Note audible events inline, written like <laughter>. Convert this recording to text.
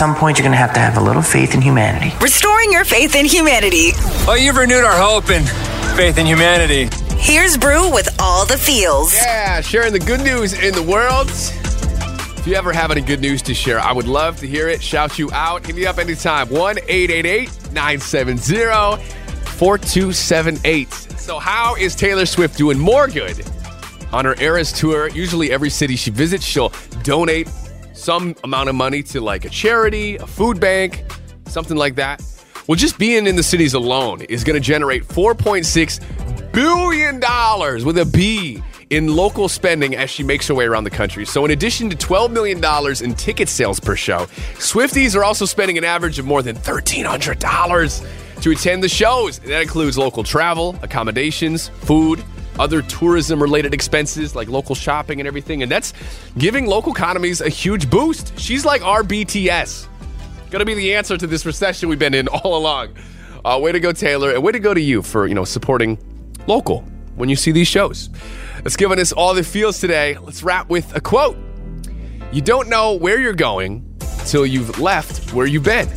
some point, you're going to have to have a little faith in humanity. Restoring your faith in humanity. Oh, you've renewed our hope and faith in humanity. Here's Brew with all the feels. Yeah, sharing the good news in the world. If you ever have any good news to share, I would love to hear it. Shout you out. Hit me up anytime. 1 888 970 4278. So, how is Taylor Swift doing more good on her Eras tour? Usually, every city she visits, she'll donate some amount of money to like a charity, a food bank, something like that. Well, just being in the cities alone is going to generate $4.6 billion with a B in local spending as she makes her way around the country. So, in addition to $12 million in ticket sales per show, Swifties are also spending an average of more than $1,300 to attend the shows. That includes local travel, accommodations, food, other tourism related expenses like local shopping and everything. And that's giving local economies a huge boost. She's like our BTS. Gonna be the answer to this recession we've been in <laughs> all along. Uh, way to go, Taylor, and way to go to you for you know supporting local when you see these shows. That's giving us all the feels today. Let's wrap with a quote. You don't know where you're going till you've left where you've been.